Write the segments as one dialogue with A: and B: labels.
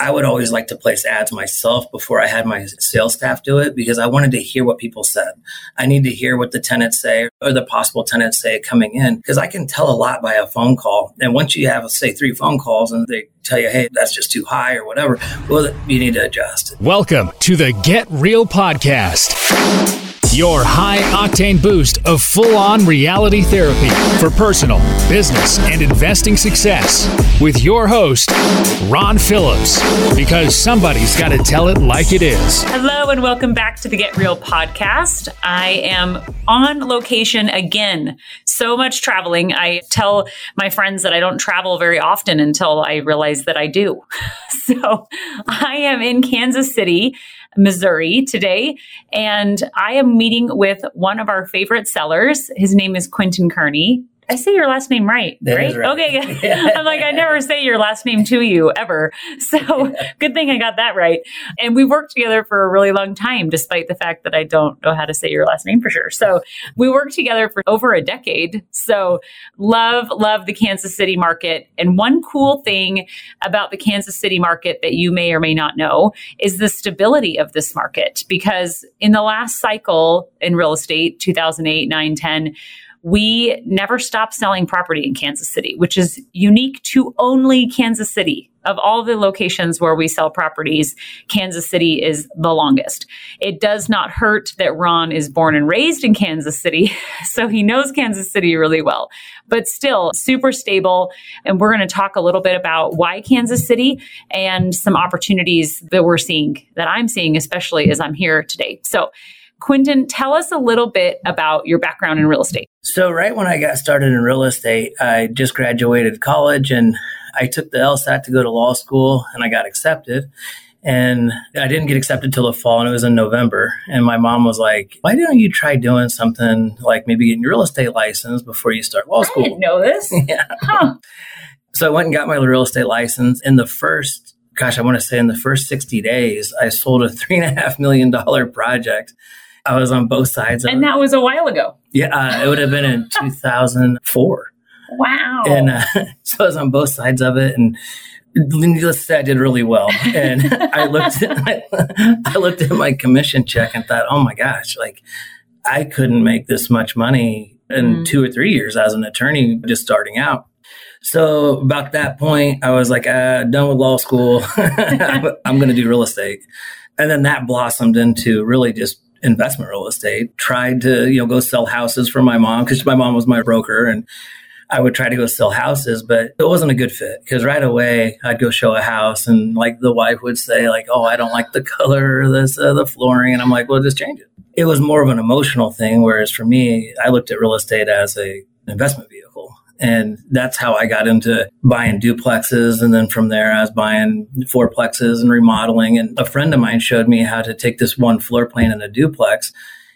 A: I would always like to place ads myself before I had my sales staff do it because I wanted to hear what people said. I need to hear what the tenants say or the possible tenants say coming in because I can tell a lot by a phone call. And once you have, say, three phone calls and they tell you, hey, that's just too high or whatever, well, you need to adjust.
B: Welcome to the Get Real Podcast. Your high octane boost of full on reality therapy for personal, business, and investing success with your host, Ron Phillips. Because somebody's got to tell it like it is.
C: Hello, and welcome back to the Get Real podcast. I am on location again. So much traveling. I tell my friends that I don't travel very often until I realize that I do. So I am in Kansas City Missouri today. And I am meeting with one of our favorite sellers. His name is Quentin Kearney. I say your last name right,
A: That
C: right?
A: is right.
C: Okay. I'm like, I never say your last name to you ever. So good thing I got that right. And we worked together for a really long time, despite the fact that I don't know how to say your last name for sure. So we worked together for over a decade. So love, love the Kansas City market. And one cool thing about the Kansas City market that you may or may not know is the stability of this market. Because in the last cycle in real estate, 2008, 9, 10, we never stopped selling property in Kansas City, which is unique to only Kansas City. Of all the locations where we sell properties, Kansas City is the longest. It does not hurt that Ron is born and raised in Kansas City, so he knows Kansas City really well, but still super stable. And we're going to talk a little bit about why Kansas City and some opportunities that we're seeing, that I'm seeing, especially as I'm here today. So, Quentin, tell us a little bit about your background in real estate.
A: So, right when I got started in real estate, I just graduated college and I took the LSAT to go to law school and I got accepted. And I didn't get accepted till the fall, and it was in November. And my mom was like, "Why don't you try doing something like maybe getting your real estate license before you start law
C: I
A: school?"
C: didn't know this.
A: yeah.
C: Huh.
A: So I went and got my real estate license. In the first, gosh, I want to say in the first 60 days, I sold a three and a half million dollar project. I was on both sides of
C: And
A: it.
C: that was a while ago.
A: Yeah, uh, it would have been in 2004.
C: Wow.
A: And uh, so I was on both sides of it. And needless to say, I did really well. And I looked at, I looked at my commission check and thought, oh my gosh, like I couldn't make this much money in
C: Mm.
A: two or three years as an attorney just starting out. So about that point, I was like, uh, done with law school. I'm going to do real estate. And then that blossomed into really just investment real estate. Tried to, you know, go sell houses for my mom because my mom was my broker and I would try to go sell houses, but it wasn't a good fit because right away I'd go show a house and like the wife would say like, "Oh, I don't like the color of this, uh, the flooring," and I'm like, "Well, just change it." It was more of an emotional thing, whereas for me, I looked at real estate as a investment vehicle, and that's how I got into buying duplexes, and then from there I was buying fourplexes and remodeling. And a friend of mine showed me how to take this one floor plan in a duplex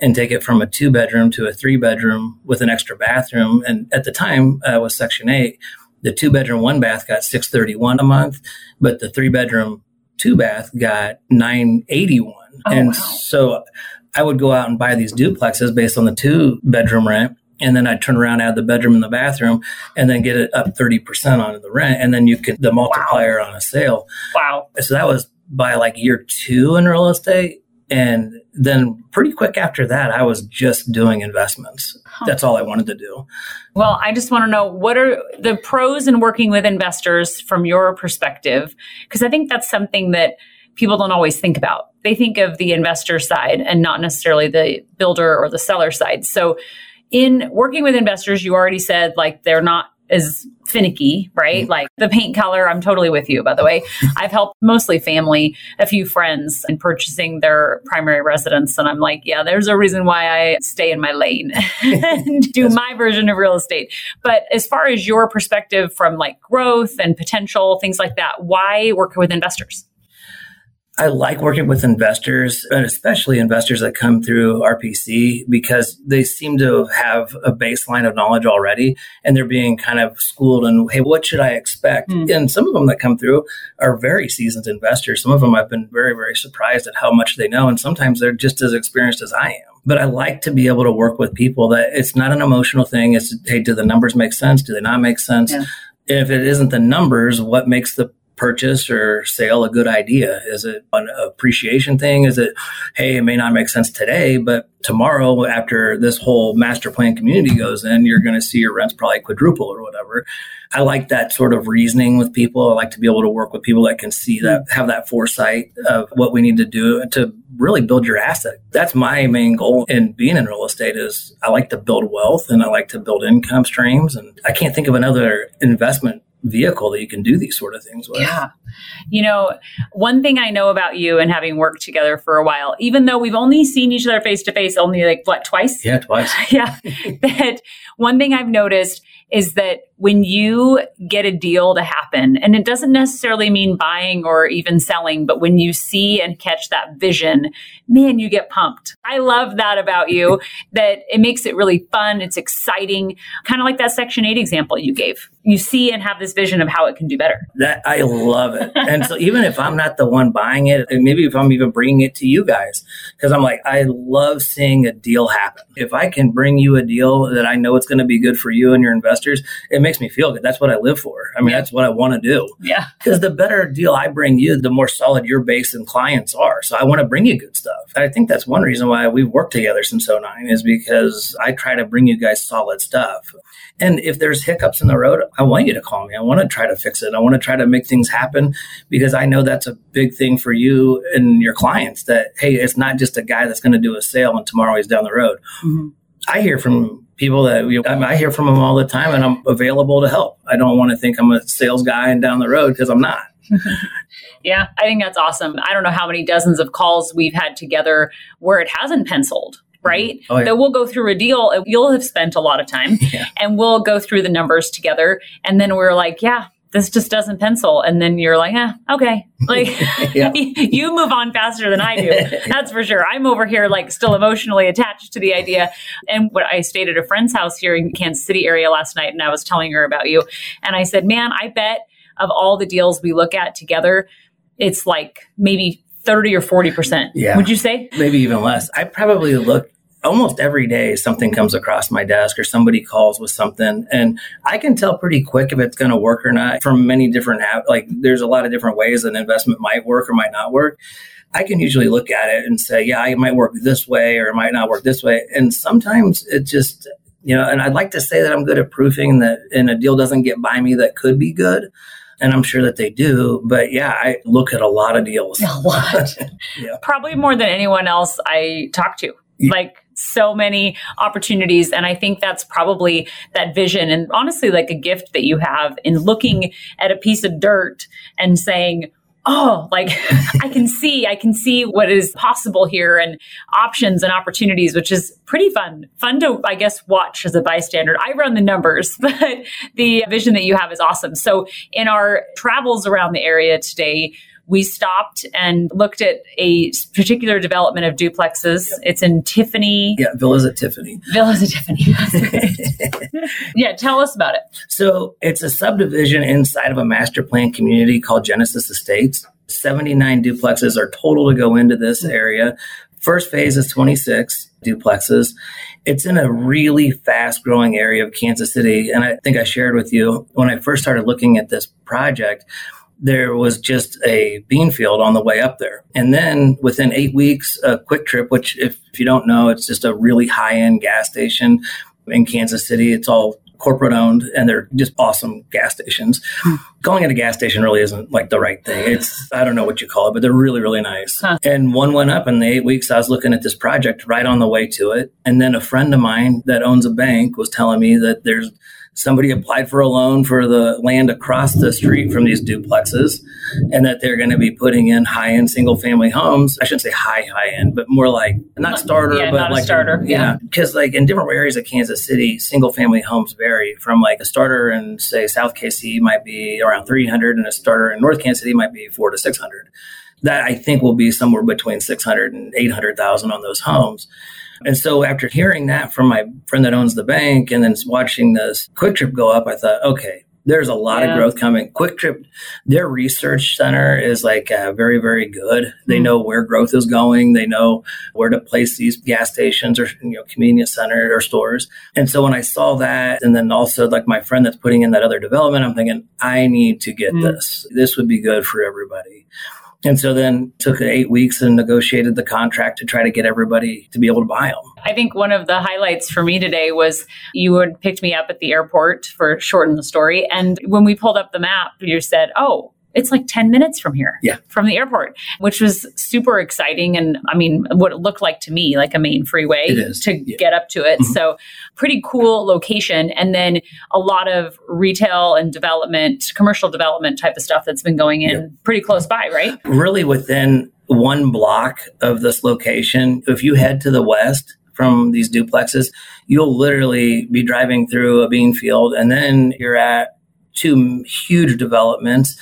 A: and take it from a two bedroom to a three bedroom with an extra bathroom. And at the time uh, was Section 8, the two bedroom, one bath got 631 a month, but the three bedroom, two bath got 981.
C: Oh,
A: and
C: wow.
A: so I would go out and buy these duplexes based on the two bedroom rent. And then I'd turn around, add the bedroom and the bathroom, and then get it up 30% on the rent. And then you could, the multiplier on a sale.
C: wow.
A: So that was by like year two in real estate. And then pretty quick after that, I was just doing investments.
C: Huh.
A: That's all I wanted to do.
C: Well, I just want to know what are the pros in working with investors from your perspective? Because I think that's something that people don't always think about. They think of the investor side and not necessarily the builder or the seller side. So, in working with investors, you already said like they're not as finicky, right? Mm-hmm. Like the paint color, I'm totally with you, by the way. I've helped mostly family, a few friends in purchasing their primary residence. And I'm like, yeah, there's a reason why I stay in my lane and do my version of real estate. But as far as your perspective from like growth and potential, things like that, why work with investors?
A: I like working with investors, and especially investors that come through RPC because they seem to have a baseline of knowledge already and they're being kind of schooled in, hey, what should I expect?
C: Hmm.
A: And some of them that come through are very seasoned investors. Some of them I've been very, very surprised at how much they know. And sometimes they're just as experienced as I am. But I like to be able to work with people that it's not an emotional thing. It's, hey, do the numbers make sense? Do they not make sense?
C: Yeah.
A: If it isn't the numbers, what makes the purchase or sale a good idea? Is it an appreciation thing? Is it, hey, it may not make sense today, but tomorrow after this whole master plan community goes in, you're going to see your rents probably quadruple or whatever. I like that sort of reasoning with people. I like to be able to work with people that can see that, hmm. have that foresight of what we need to do to really build your asset. That's my main goal in being in real estate is I like to build wealth and I like to build income streams. And I can't think of another investment vehicle that you can do these sort of things with.
C: Yeah. You know, one thing I know about you and having worked together for a while, even though we've only seen each other face to face only like what, twice?
A: Yeah, twice.
C: yeah. that one thing I've noticed is that when you get a deal to happen, and it doesn't necessarily mean buying or even selling, but when you see and catch that vision, man, you get pumped. I love that about you, that it makes it really fun. It's exciting, kind of like that Section 8 example you gave. You see and have this vision of how it can do better.
A: That I love it. and so even if I'm not the one buying it, and maybe if I'm even bringing it to you guys, because I'm like, I love seeing a deal happen. If I can bring you a deal that I know it's going to be good for you and your investors, it makes me feel good. That's what I live for. I mean, yeah. that's what I want to do.
C: Yeah.
A: Because the better deal I bring you, the more solid your base and clients are. So I want to bring you good stuff. I think that's one reason why we've worked together since 09 is because I try to bring you guys solid stuff. And if there's hiccups in the road, I want you to call me. I want to try to fix it. I want to try to make things happen because I know that's a big thing for you and your clients that, hey, it's not just a guy that's going to do a sale and tomorrow he's down the road. Mm-hmm. I hear from people that you I, mean, I hear from them all the time and I'm available to help. I don't want to think I'm a sales guy and down the road because I'm not.
C: yeah, I think that's awesome. I don't know how many dozens of calls we've had together where it hasn't penciled mm-hmm. right? Oh, yeah. That we'll go through a deal. You'll have spent a lot of time yeah. and we'll go through the numbers together. And then we're like, yeah, this just doesn't pencil. And then you're like, eh, okay. Like you move on faster than I do. That's for sure. I'm over here like still emotionally attached to the idea. And what I stayed at a friend's house here in Kansas City area last night and I was telling her about you. And I said, man, I bet of all the deals we look at together, it's like maybe 30 or 40%. Yeah. Would you say?
A: Maybe even less. I probably look almost every day something comes across my desk or somebody calls with something and i can tell pretty quick if it's going to work or not from many different like there's a lot of different ways an investment might work or might not work i can usually look at it and say yeah it might work this way or it might not work this way and sometimes it just you know and i'd like to say that i'm good at proofing that and a deal doesn't get by me that could be good and I'm sure that they do. But yeah, I look at a lot of deals.
C: A lot. yeah. Probably more than anyone else I talk to. Yeah. Like so many opportunities. And I think that's probably that vision and honestly like a gift that you have in looking at a piece of dirt and saying, oh, like I can see, I can see what is possible here and options and opportunities, which is pretty fun. Fun to, I guess, watch as a bystander. I run the numbers, but the vision that you have is awesome. So in our travels around the area today, we stopped and looked at a particular development of duplexes. Yep. It's in Tiffany.
A: Yeah, Villas at Tiffany.
C: Villas at Tiffany. yeah, tell us about it.
A: So it's a subdivision inside of a master plan community called Genesis Estates. 79 duplexes are total to go into this mm. area. First phase is 26 duplexes. It's in a really fast growing area of Kansas City. And I think I shared with you when I first started looking at this project, there was just a bean field on the way up there. And then within eight weeks, a QuikTrip, which if, if you don't know, it's just a really high end gas station in Kansas City. It's all corporate owned and they're just awesome gas stations. Hmm. Calling it a gas station really isn't like the right thing. It's, I don't know what you call it, but they're really, really nice. Huh. And one went up in the eight weeks I was looking at this project right on the way to it. And then a friend of mine that owns a bank was telling me that there's somebody applied for a loan for the land across the street from these duplexes and that they're going to be putting in high end single family homes. I shouldn't say high, high end, but more like not starter,
C: yeah,
A: but
C: not
A: like
C: starter.
A: Yeah. Because like in different areas of Kansas City, single family homes vary from like a starter in say South KC might be around 300 and a starter in North Kansas City might be four to 600. That I think will be somewhere between 600 and 800,000 on those homes. And so after hearing that from my friend that owns the bank and then watching this QuikTrip go up, I thought, okay, There's a lot
C: Yeah.
A: of growth coming. QuikTrip, their research center is like uh, very, very good. They
C: Mm.
A: know where growth is going. They know where to place these gas stations or you know convenience center or stores. And so when I saw that, and then also like my friend that's putting in that other development, I'm thinking I need to get
C: Mm.
A: this. This would be good for everybody. And so then took eight weeks and negotiated the contract to try to get everybody to be able to buy them.
C: I think one of the highlights for me today was you had picked me up at the airport for shorten the story. And when we pulled up the map, you said, Oh, it's like 10 minutes from here.
A: Yeah.
C: From the airport, which was super exciting. And I mean, what it looked like to me, like a main freeway to
A: yeah.
C: get up to it.
A: Mhm.
C: So pretty cool location. And then a lot of retail and development, commercial development type of stuff that's been going in
A: Yep.
C: pretty close by, right?
A: really within one block of this location. If you head to the west from these duplexes, you'll literally be driving through a bean field and then you're at two huge developments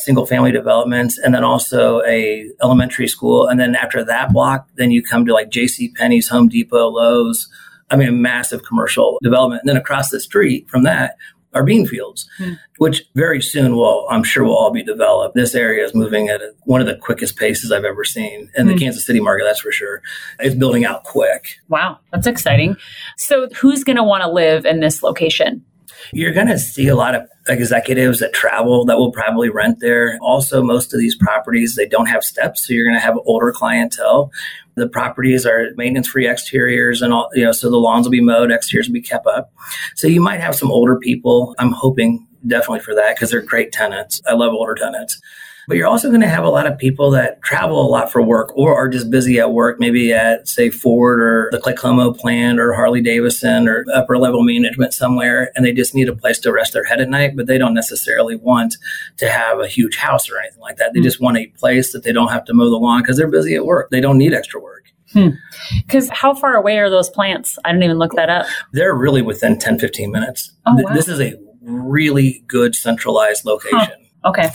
A: single family developments and then also a elementary school and then after that block then you come to like jc penney's home depot lowes i mean a massive commercial development and then across the street from that are bean fields
C: Hmm.
A: which very soon will i'm sure will all be developed this area is moving at a, one of the quickest paces i've ever seen in the
C: Hmm.
A: kansas city market that's for sure it's building out quick
C: Wow, that's exciting. So, who's going to want to live in this location?
A: You're going to see a lot of executives that travel that will probably rent there. Also, most of these properties, they don't have steps. So you're going to have older clientele. The properties are maintenance free exteriors and all, you know, so the lawns will be mowed, exteriors will be kept up. So you might have some older people. I'm hoping definitely for that because they're great tenants. I love older tenants. But you're also going to have a lot of people that travel a lot for work or are just busy at work, maybe at, say, Ford or the Claycomo plant or Harley Davidson or upper level management somewhere. And they just need a place to rest their head at night, but they don't necessarily want to have a huge house or anything like that. They
C: Mm.
A: just want a place that they don't have to mow the lawn because they're busy at work. They don't need extra work.
C: Because how far away are those plants? I didn't even look that up.
A: They're really within 10, 15 minutes.
C: Oh, wow.
A: This is a really good centralized location.
C: Okay.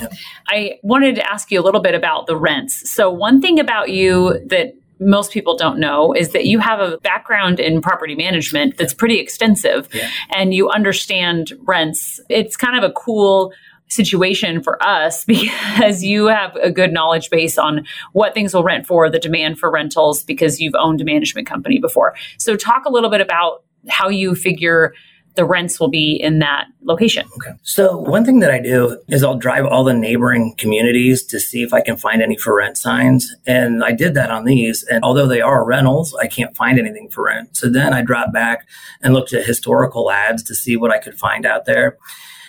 C: I wanted to ask you a little bit about the rents. So, one thing about you that most people don't know is that you have a background in property management that's pretty extensive
A: Yeah.
C: and you understand rents. It's kind of a cool situation for us because you have a good knowledge base on what things will rent for, the demand for rentals, because you've owned a management company before. So, talk a little bit about how you figure the rents will be in that location.
A: Okay. So one thing that I do is I'll drive all the neighboring communities to see if I can find any for rent signs. And I did that on these. And although they are rentals, I can't find anything for rent. So then I dropped back and looked at historical ads to see what I could find out there.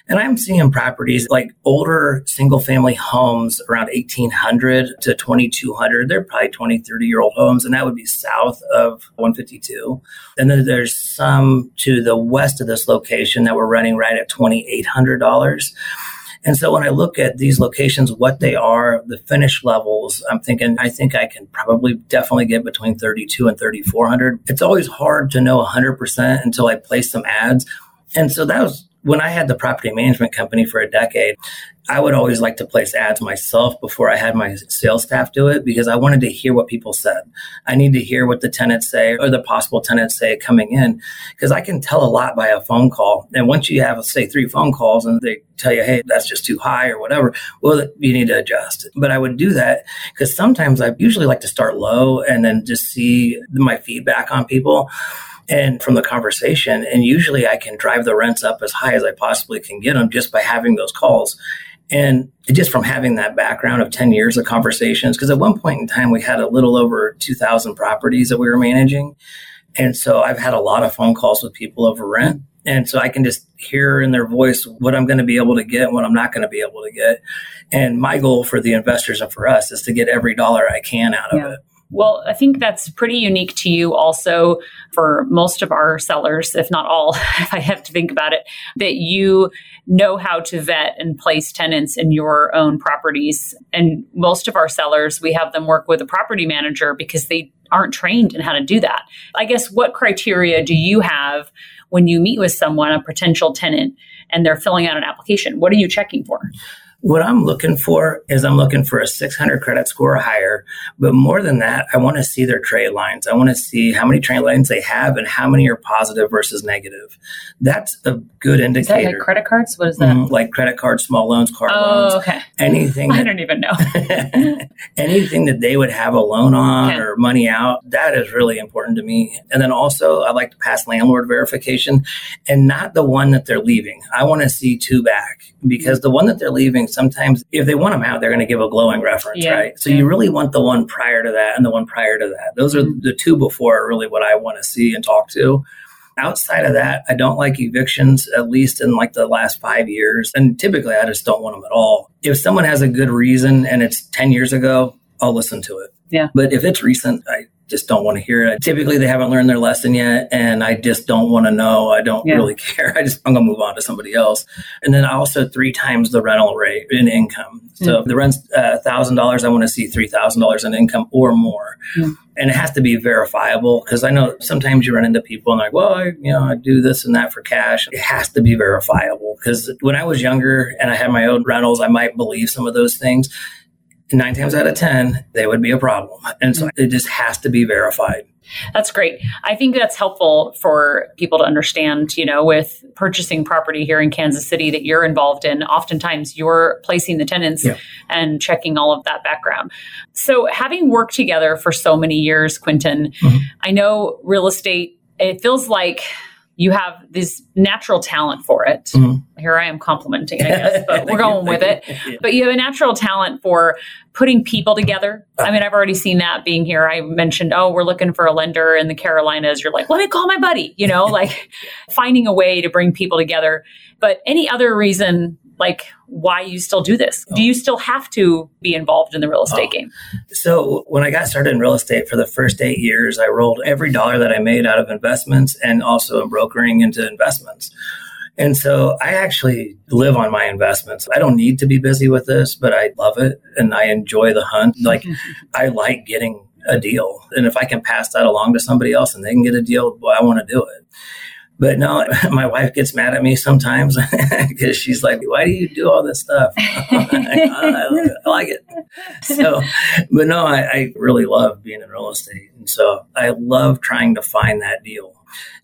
A: And I'm seeing properties like older single family homes around 1800 to 2200. They're probably 20, 30 year old homes. And that would be south of 152. And then there's some to the west of this location that we're running right at $2,800. And so when I look at these locations, what they are, the finish levels, I'm thinking, I think I can probably definitely get between 32 and 3,400. It's always hard to know 100% until I place some ads. And so that was when I had the property management company for a decade. I would always like to place ads myself before I had my sales staff do it because I wanted to hear what people said. I need to hear what the tenants say or the possible tenants say coming in because I can tell a lot by a phone call. And once you have, say, three phone calls and they tell you, hey, that's just too high or whatever, well, you need to adjust. But I would do that because sometimes I usually like to start low and then just see my feedback on people and from the conversation. And usually I can drive the rents up as high as I possibly can get them just by having those calls. And just from having that background of 10 years of conversations, because at one point in time, we had a little over 2,000 properties that we were managing. And so I've had a lot of phone calls with people over rent. And so I can just hear in their voice what I'm going to be able to get and what I'm not going to be able to get. And my goal for the investors and for us is to get every dollar I can out of
C: Yeah.
A: it.
C: Well, I think that's pretty unique to you also for most of our sellers, if not all, if I have to think about it, that you know how to vet and place tenants in your own properties. And most of our sellers, we have them work with a property manager because they aren't trained in how to do that. I guess what criteria do you have when you meet with someone, a potential tenant, and they're filling out an application? What are you checking for?
A: What I'm looking for is I'm looking for a 600 credit score or higher. But more than that, I want to see their trade lines. I want to see how many trade lines they have and how many are positive versus negative. That's a good indicator.
C: Is that like credit cards? What is that?
A: Mm, like credit cards, small loans, car
C: oh,
A: loans,
C: okay.
A: anything.
C: I don't even know.
A: anything that they would have a loan on
C: Okay.
A: or money out, that is really important to me. And then also, I like to pass landlord verification and not the one that they're leaving. I want to see two back because the one that they're leaving, sometimes if they want them out, they're going to give a glowing reference,
C: Yeah.
A: right? So
C: Yeah.
A: you really want the one prior to that and the one prior to that. Those are
C: Mhm.
A: the two before are really what I want to see and talk to. Outside of that, I don't like evictions, at least in like the last five years. And typically, I just don't want them at all. If someone has a good reason and it's 10 years ago, I'll listen to it.
C: Yeah.
A: But if it's recent, I just don't want to hear it. Typically, they haven't learned their lesson yet, and I just don't want to know. I don't
C: Yeah.
A: really care. I just, I'm going to move on to somebody else. And then also three times the rental rate in income. So if the rent's uh, $1,000, I want to see $3,000 in income or more.
C: Yeah.
A: And it has to be verifiable because I know sometimes you run into people and like, well, I, you know, I do this and that for cash. It has to be verifiable because when I was younger and I had my own rentals, I might believe some of those things. Nine times out of 10, they would be a problem. And so it just has to be verified.
C: That's great. I think that's helpful for people to understand, you know, with purchasing property here in Kansas City that you're involved in. Oftentimes you're placing the tenants
A: Yeah.
C: and checking all of that background. So, having worked together for so many years, Quentin,
A: Mhm.
C: I know real estate, it feels like you have this natural talent for it.
A: Mhm.
C: Here I am complimenting, I guess, but we're going with it but you have a natural talent for putting people together. I mean, I've already seen that being here. I mentioned, oh, we're looking for a lender in the Carolinas. You're like, let me call my buddy, you know, like finding a way to bring people together. But any other reason, like why you still do this? Do oh. you still have to be involved in the real estate
A: Oh.
C: game?
A: So when I got started in real estate for the first eight years, I rolled every dollar that I made out of investments and also in brokering into investments. And so I actually live on my investments. I don't need to be busy with this, but I love it and I enjoy the hunt. Like I like getting a deal. And if I can pass that along to somebody else and they can get a deal, boy, I want to do it. But no, my wife gets mad at me sometimes because she's like, why do you do all this stuff? I, I like it. So, but no, I, I really love being in real estate. And so I love trying to find that deal.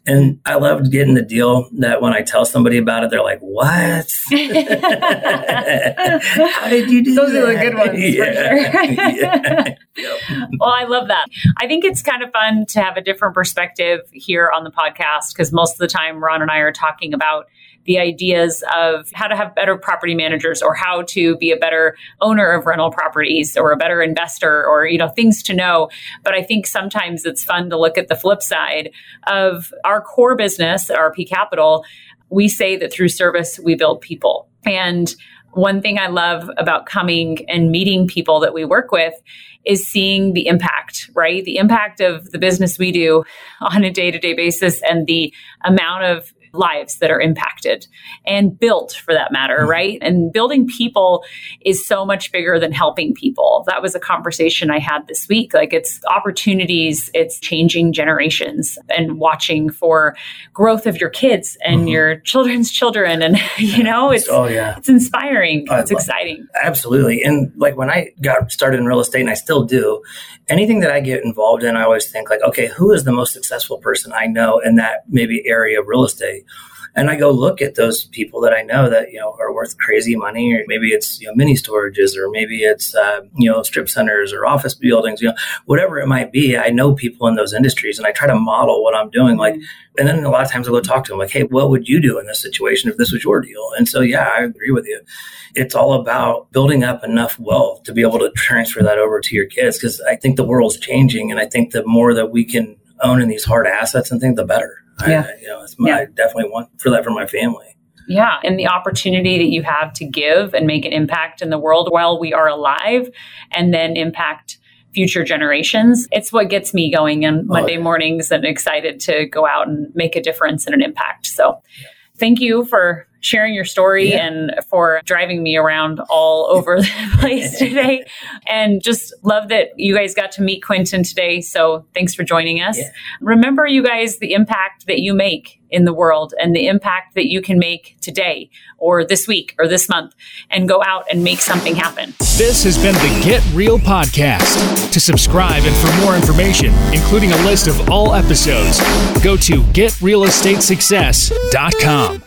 A: And I loved getting the deal that when I tell somebody about it, they're like, what? How did you do
C: Those
A: that?
C: are the good ones, for sure.
A: yeah.
C: Well, I love that. I think it's kind of fun to have a different perspective here on the podcast because most of the time Ron and I are talking about the ideas of how to have better property managers or how to be a better owner of rental properties or a better investor or you know things to know. But i think sometimes it's fun to look at the flip side of our core business at rp capital. We say that through service we build people. And one thing I love about coming and meeting people that we work with is seeing the impact, right? The impact of the business we do on a day to day basis and the amount of lives that are impacted and built for that matter,
A: Mhm.
C: right? And building people is so much bigger than helping people. That was a conversation I had this week. Like it's opportunities, it's changing generations and watching for growth of your kids and
A: Mhm.
C: your children's children. And, you know, it's,
A: oh yeah.
C: it's inspiring. It's exciting.
A: Absolutely. And like when I got started in real estate, and I still do, anything that I get involved in, I always think like, okay, who is the most successful person I know in that maybe area of real estate? And I go look at those people that I know that you know are worth crazy money, or maybe it's you know mini storages, or maybe it's uh, you know strip centers or office buildings, you know whatever it might be. I know people in those industries, and I try to model what I'm doing. Like, and then a lot of times I go talk to them, like, hey, what would you do in this situation if this was your deal? And so, yeah, I agree with you. It's all about building up enough wealth to be able to transfer that over to your kids, because I think the world's changing, and I think the more that we can own in these hard assets and think, the better.
C: Yeah.
A: I, you know, it's my,
C: Yeah.
A: I definitely want for that for my family.
C: Yeah. And the opportunity that you have to give and make an impact in the world while we are alive and then impact future generations. It's what gets me going on oh, Monday
A: Oh,
C: mornings and excited to go out and make a difference and an impact. So thank you for sharing your story yeah. and for driving me around all over the place today. And just love that you guys got to meet Quentin today. So thanks for joining us. Yeah. Remember, you guys, the impact that you make in the world and the impact that you can make today or this week or this month and go out and make something happen.
B: This has been the Get Real Podcast. To subscribe and for more information, including a list of all episodes, go to getrealestatesuccess.com.